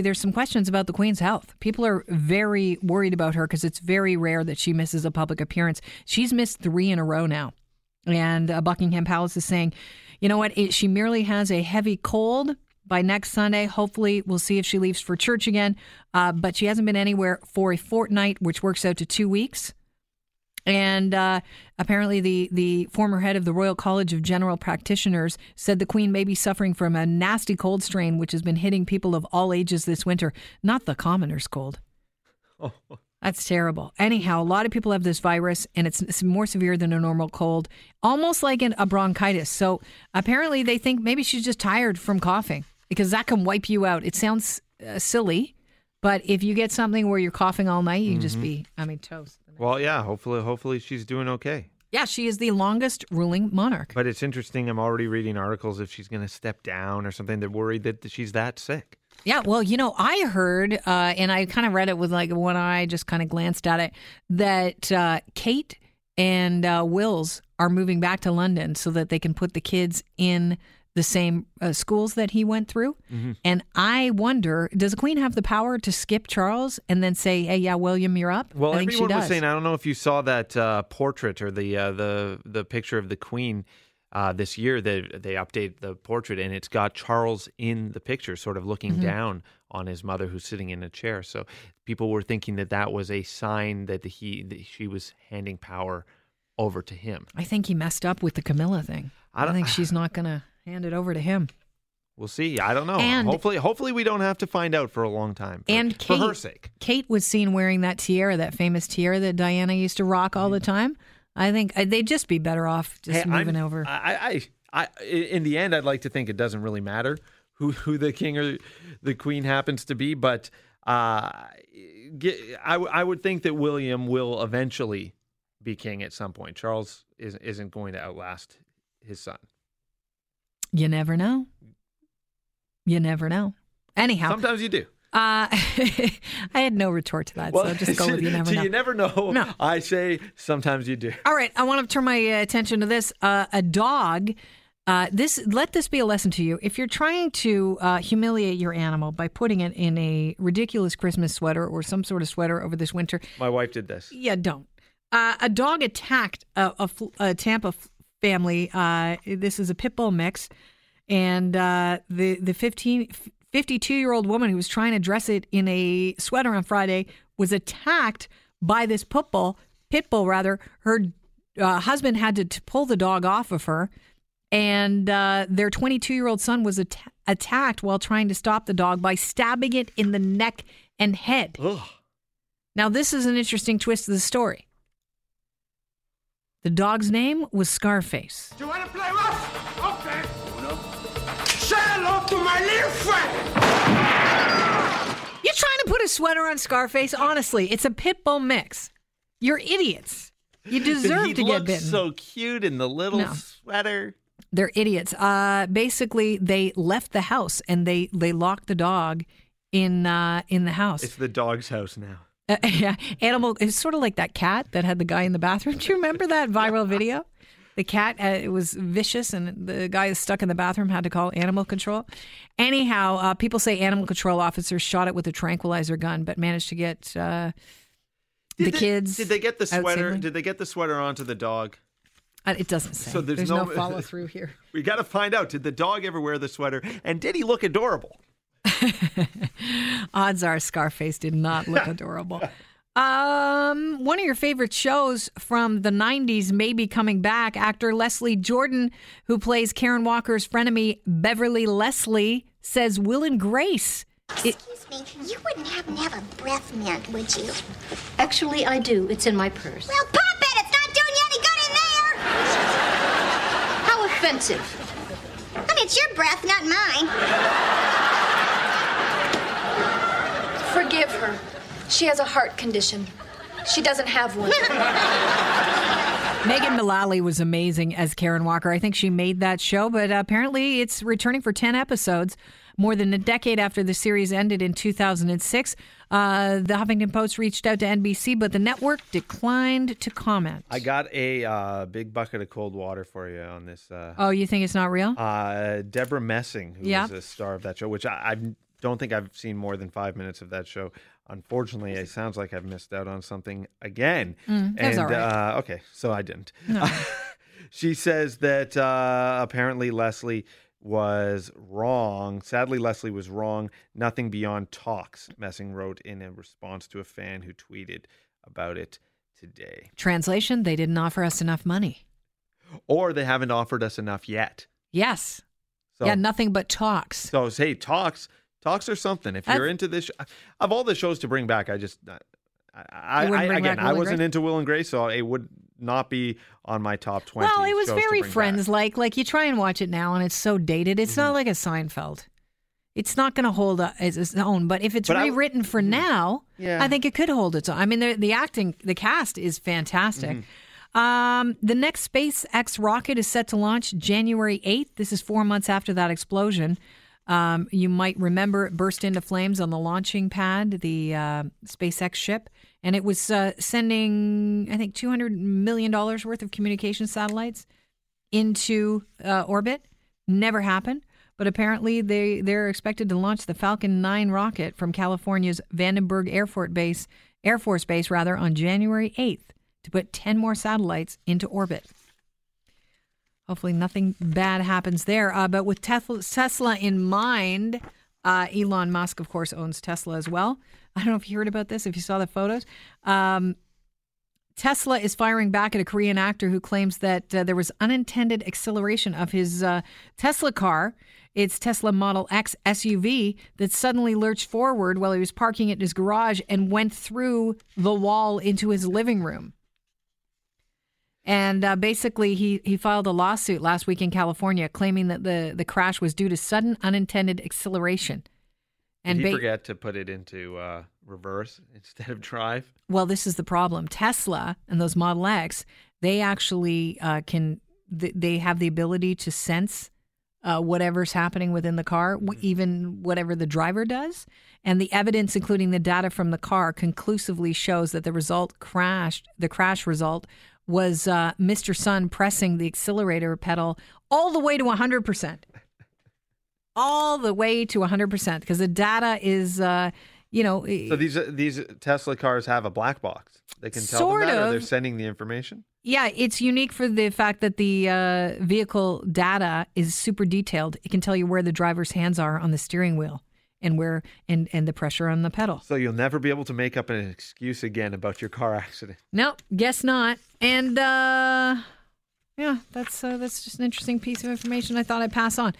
There's some questions about the Queen's health. People are very worried about her because it's very rare that she misses a public appearance. She's missed three in a row now. And uh, Buckingham Palace is saying, you know what? It, she merely has a heavy cold. By next Sunday, hopefully, we'll see if she leaves for church again. Uh, but she hasn't been anywhere for a fortnight, which works out to two weeks. And uh, apparently, the, the former head of the Royal College of General Practitioners said the Queen may be suffering from a nasty cold strain, which has been hitting people of all ages this winter, not the commoner's cold. Oh. That's terrible. Anyhow, a lot of people have this virus, and it's, more severe than a normal cold, almost like an, a bronchitis. So apparently, they think maybe she's just tired from coughing because that can wipe you out. It sounds uh, silly, but if you get something where you're coughing all night, you mm-hmm. just be, I mean, toast. Well, yeah. Hopefully, hopefully she's doing okay. Yeah, she is the longest ruling monarch. But it's interesting. I'm already reading articles if she's going to step down or something. They're worried that she's that sick. Yeah, well, you know, I heard, uh, and I kind of read it with like one eye, just kind of glanced at it, that uh, Kate and uh, Wills are moving back to London so that they can put the kids in the same uh, schools that he went through. Mm-hmm. And I wonder, does the Queen have the power to skip Charles and then say, "Hey, yeah, William, you're up"? Well, everyone was saying, I don't know if you saw that uh, portrait or the uh, the the picture of the Queen. Uh, this year, they they update the portrait, and it's got Charles in the picture, sort of looking mm-hmm. down on his mother, who's sitting in a chair. So people were thinking that that was a sign that he that she was handing power over to him. I think he messed up with the Camilla thing. I, don't, I think she's not gonna hand it over to him. We'll see. I don't know. And hopefully, hopefully we don't have to find out for a long time. For, and Kate, for her sake, Kate was seen wearing that tiara, that famous tiara that Diana used to rock all the time. I think uh, they'd just be better off just hey, moving I'm, over. I, I, I, in the end, I'd like to think it doesn't really matter who who the king or the queen happens to be, but uh, I, I would think that William will eventually be king at some point. Charles is, isn't going to outlast his son. You never know. You never know. Anyhow, sometimes you do. Uh, I had no retort to that, well, so just go with you never know. You never know. No. I say sometimes you do. All right, I want to turn my attention to this. Uh, a dog. Uh, this let this be a lesson to you. If you're trying to uh, humiliate your animal by putting it in a ridiculous Christmas sweater or some sort of sweater over this winter, my wife did this. Yeah, don't. Uh, a dog attacked a, a, a Tampa family. Uh, this is a pit bull mix, and uh, the the 15, 52 year old woman who was trying to dress it in a sweater on Friday was attacked by this pit bull. Pit bull, rather. Her uh, husband had to, to, pull the dog off of her, and uh, their 22 year old son was at- attacked while trying to stop the dog by stabbing it in the neck and head. Ugh. Now, this is an interesting twist to the story. The dog's name was Scarface. Do you want to play rough? Okay. No. Say hello to my little friend. You're trying to put a sweater on Scarface? Honestly, it's a pit bull mix. You're idiots. You deserve he to get bitten. so cute in the little no. sweater. They're idiots. Uh, basically, they left the house and they they locked the dog in uh, in the house. It's the dog's house now. Uh, yeah, animal. It's sort of like that cat that had the guy in the bathroom. Do you remember that viral video? The cat uh, it was vicious, and the guy is stuck in the bathroom had to call animal control. Anyhow, uh, people say animal control officers shot it with a tranquilizer gun, but managed to get uh, the they, kids. Did they get the sweater? Did they get the sweater onto the dog? Uh, it doesn't say. So there's, there's no, no follow through here. we got to find out. Did the dog ever wear the sweater? And did he look adorable? Odds are Scarface did not look adorable. Um, one of your favorite shows from the 90s may be coming back. Actor Leslie Jordan, who plays Karen Walker's frenemy Beverly Leslie, says Will and Grace. It- Excuse me, you wouldn't happen to have a breath mint, would you? Actually, I do. It's in my purse. Well, pop it! It's not doing you any good in there! How offensive. I mean, it's your breath, not mine. Forgive her. She has a heart condition. She doesn't have one. Megan Mullally was amazing as Karen Walker. I think she made that show, but apparently it's returning for 10 episodes. More than a decade after the series ended in 2006, uh, the Huffington Post reached out to NBC, but the network declined to comment. I got a uh, big bucket of cold water for you on this. Uh, oh, you think it's not real? Uh, Debra Messing, who yep. was a star of that show, which I, I've don't think I've seen more than five minutes of that show. Unfortunately, it sounds like I've missed out on something again. Mm, and all right. uh, okay, so I didn't. she says that uh, apparently Leslie was wrong. Sadly, Leslie was wrong. Nothing beyond talks. Messing wrote in a response to a fan who tweeted about it today. Translation: They didn't offer us enough money. Or they haven't offered us enough yet. Yes. So, yeah, nothing but talks. So hey, talks, talks or something. If That's- you're into this, of all the shows to bring back, I just, I, I, I again, I wasn't Grace? into Will and Grace, so it would not be on my top twenty. Well, it was very friends like. Like you try and watch it now, and it's so dated. It's Mm-hmm. not like a Seinfeld. It's not going to hold as its own. But if it's But I- Mm-hmm. rewritten for now, Yeah. I think it could hold its own. I mean, the, the acting, the cast is fantastic. Mm-hmm. Um, the next SpaceX rocket is set to launch January 8th. This is four months after that explosion. Um, you might remember it burst into flames on the launching pad, the uh, SpaceX ship, and it was uh, sending, I think, $200 million worth of communication satellites into uh, orbit. Never happened. But apparently, they, they're expected to launch the Falcon 9 rocket from California's Vandenberg Air Force Base, Air Force Base rather, on January 8th to put 10 more satellites into orbit. Hopefully, nothing bad happens there. Uh, but with Tesla, in mind, uh, Elon Musk, of course, owns Tesla as well. I don't know if you heard about this, if you saw the photos. Um, Tesla is firing back at a Korean actor who claims that uh, there was unintended acceleration of his uh, Tesla car. It's Tesla Model X SUV that suddenly lurched forward while he was parking at his garage and went through the wall into his living room. And uh, basically, he, he filed a lawsuit last week in California claiming that the, the crash was due to sudden unintended acceleration. Did he ba- forget to put it into uh, reverse instead of drive? Well, this is the problem. Tesla and those Model X, they actually uh, can, th- they have the ability to sense uh, whatever's happening within the car, w- even whatever the driver does. And the evidence, including the data from the car, conclusively shows that the result crashed, the crash result was uh, Mr. Son pressing the accelerator pedal all the way to 100%. All the way to 100% because the data is, uh, you know, So these these Tesla cars have a black box. They can tell Sort them that, or they're sending the information. Yeah, it's unique for the fact that the uh, vehicle data is super detailed. It can tell you where the driver's hands are on the steering wheel and where and and the pressure on the pedal. So you'll never be able to make up an excuse again about your car accident. No, guess not. And uh, yeah, that's uh, that's just an interesting piece of information I thought I'd pass on.